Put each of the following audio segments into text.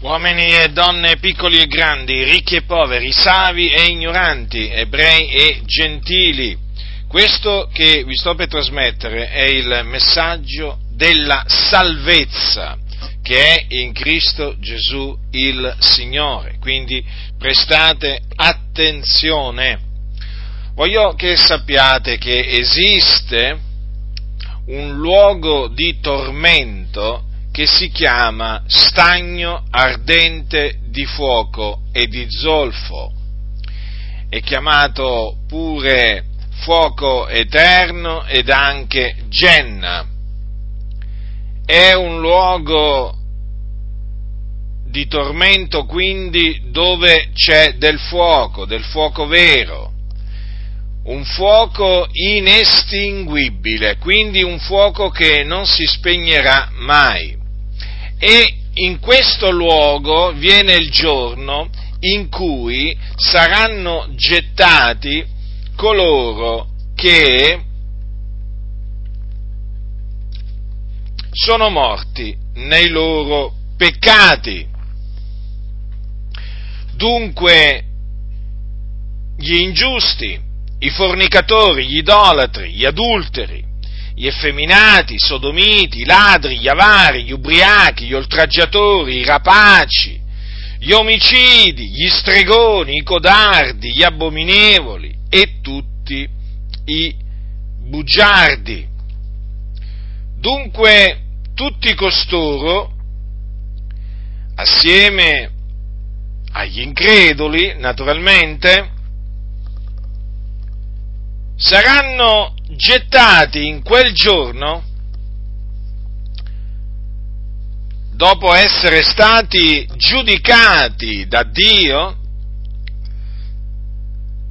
uomini e donne, piccoli e grandi, ricchi e poveri, savi e ignoranti, ebrei e gentili. Questo che vi sto per trasmettere è il messaggio della salvezza che è in Cristo Gesù il Signore. Quindi prestate attenzione. Voglio che sappiate che esiste un luogo di tormento che si chiama stagno ardente di fuoco e di zolfo. È chiamato pure fuoco eterno ed anche Genna. È un luogo di tormento quindi dove c'è del fuoco, del fuoco vero, un fuoco inestinguibile, quindi un fuoco che non si spegnerà mai e in questo luogo viene il giorno in cui saranno gettati coloro che sono morti nei loro peccati. Dunque, gli ingiusti, i fornicatori, gli idolatri, gli adulteri, gli effeminati, i sodomiti, i ladri, gli avari, gli ubriachi, gli oltraggiatori, i rapaci, gli omicidi, gli stregoni, i codardi, gli abominevoli e tutti i bugiardi. Dunque tutti costoro, assieme agli increduli, naturalmente, saranno gettati in quel giorno, dopo essere stati giudicati da Dio,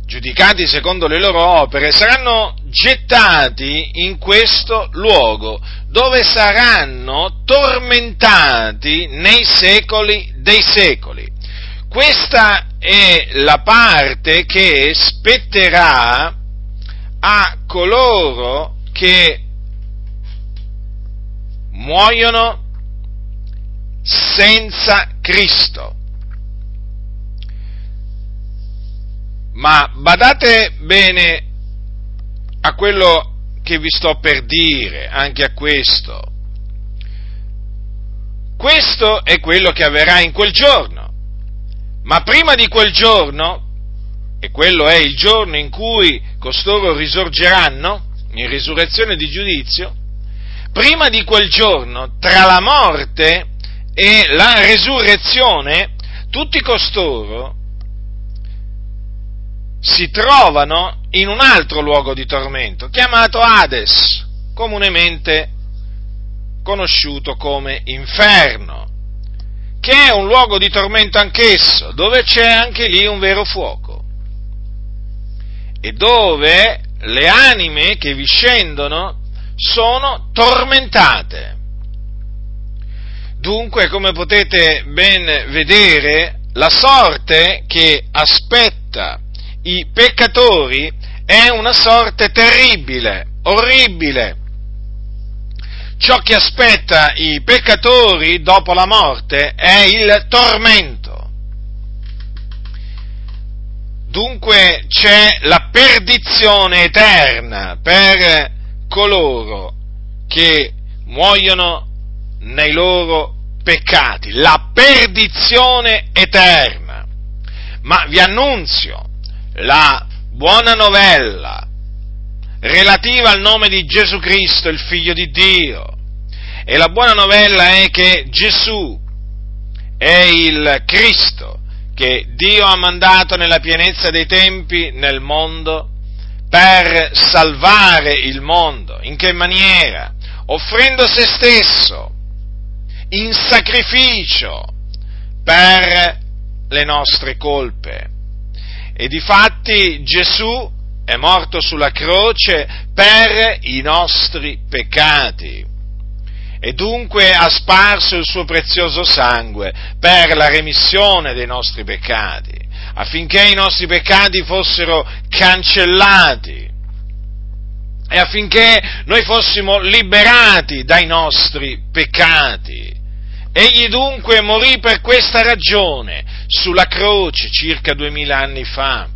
giudicati secondo le loro opere, saranno gettati in questo luogo, dove saranno tormentati nei secoli dei secoli. Questa è la parte che spetterà a coloro che muoiono senza Cristo. Ma badate bene a quello che vi sto per dire, anche a questo. Questo è quello che avverrà in quel giorno. Ma prima di quel giorno, e quello è il giorno in cui costoro risorgeranno in risurrezione di giudizio, prima di quel giorno, tra la morte e la resurrezione, tutti costoro si trovano in un altro luogo di tormento, chiamato Hades, comunemente conosciuto come inferno, che è un luogo di tormento anch'esso, dove c'è anche lì un vero fuoco e dove le anime che vi scendono sono tormentate. Dunque, come potete ben vedere, la sorte che aspetta i peccatori è una sorte terribile, orribile. Ciò che aspetta i peccatori dopo la morte è il tormento. Dunque c'è la perdizione eterna per coloro che muoiono nei loro peccati, la perdizione eterna. Ma vi annunzio la buona novella relativa al nome di Gesù Cristo, il Figlio di Dio. E la buona novella è che Gesù è il Cristo, che Dio ha mandato nella pienezza dei tempi nel mondo per salvare il mondo. In che maniera? Offrendo se stesso in sacrificio per le nostre colpe. E difatti Gesù è morto sulla croce per i nostri peccati e dunque ha sparso il suo prezioso sangue per la remissione dei nostri peccati, affinché i nostri peccati fossero cancellati e affinché noi fossimo liberati dai nostri peccati Egli dunque morì per questa ragione sulla croce circa duemila anni fa.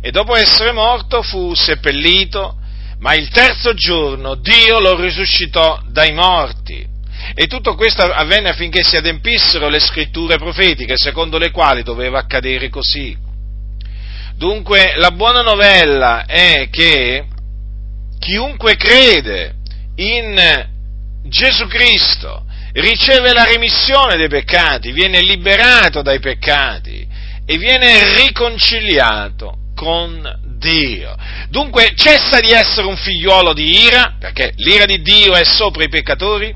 E dopo essere morto fu seppellito, ma il terzo giorno Dio lo risuscitò dai morti. E tutto questo avvenne affinché si adempissero le scritture profetiche, secondo le quali doveva accadere così. Dunque la buona novella è che chiunque crede in Gesù Cristo riceve la remissione dei peccati, viene liberato dai peccati e viene riconciliato con Dio. Dunque cessa di essere un figliuolo di ira, perché l'ira di Dio è sopra i peccatori,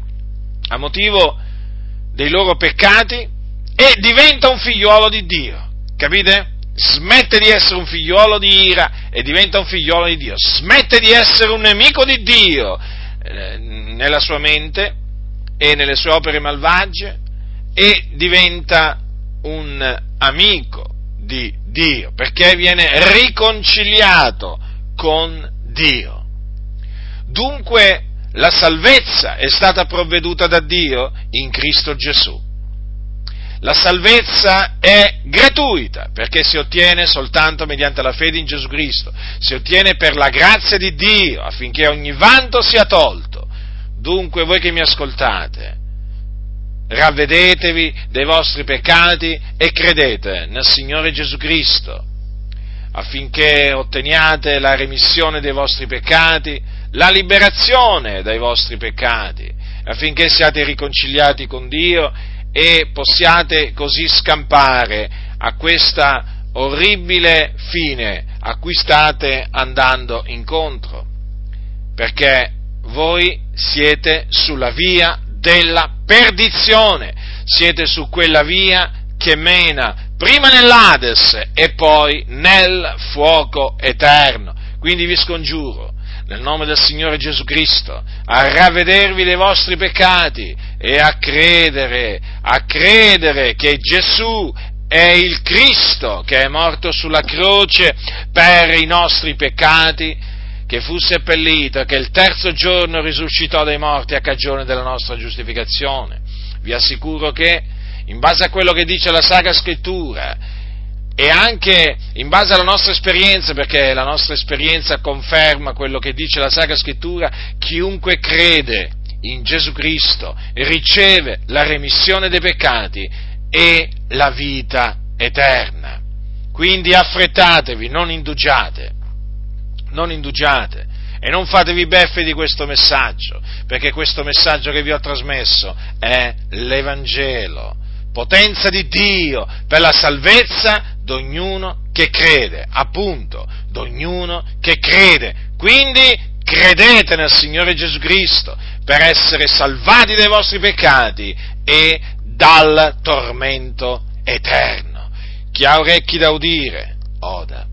a motivo dei loro peccati, e diventa un figliuolo di Dio. Capite? Smette di essere un figliuolo di ira e diventa un figliuolo di Dio. Smette di essere un nemico di Dio eh, nella sua mente e nelle sue opere malvagie e diventa un amico di Dio, perché viene riconciliato con Dio. Dunque la salvezza è stata provveduta da Dio in Cristo Gesù. La salvezza è gratuita perché si ottiene soltanto mediante la fede in Gesù Cristo, si ottiene per la grazia di Dio affinché ogni vanto sia tolto. Dunque voi che mi ascoltate, ravvedetevi dei vostri peccati e credete nel Signore Gesù Cristo affinché otteniate la remissione dei vostri peccati, la liberazione dai vostri peccati, affinché siate riconciliati con Dio e possiate così scampare a questa orribile fine a cui state andando incontro, perché voi siete sulla via della perdizione, siete su quella via che mena prima nell'Ades e poi nel fuoco eterno. Quindi vi scongiuro, nel nome del Signore Gesù Cristo, a ravvedervi dei vostri peccati e a credere, a credere che Gesù è il Cristo che è morto sulla croce per i nostri peccati, che fu seppellito e che il terzo giorno risuscitò dai morti a cagione della nostra giustificazione. Vi assicuro che, in base a quello che dice la Sacra Scrittura, e anche in base alla nostra esperienza, perché la nostra esperienza conferma quello che dice la Sacra Scrittura, chiunque crede in Gesù Cristo riceve la remissione dei peccati e la vita eterna. Quindi affrettatevi, non indugiate, non indugiate e non fatevi beffe di questo messaggio, perché questo messaggio che vi ho trasmesso è l'Evangelo, potenza di Dio per la salvezza di ognuno che crede, appunto, di ognuno che crede. Quindi credete nel Signore Gesù Cristo per essere salvati dai vostri peccati e dal tormento eterno. Chi ha orecchi da udire, oda.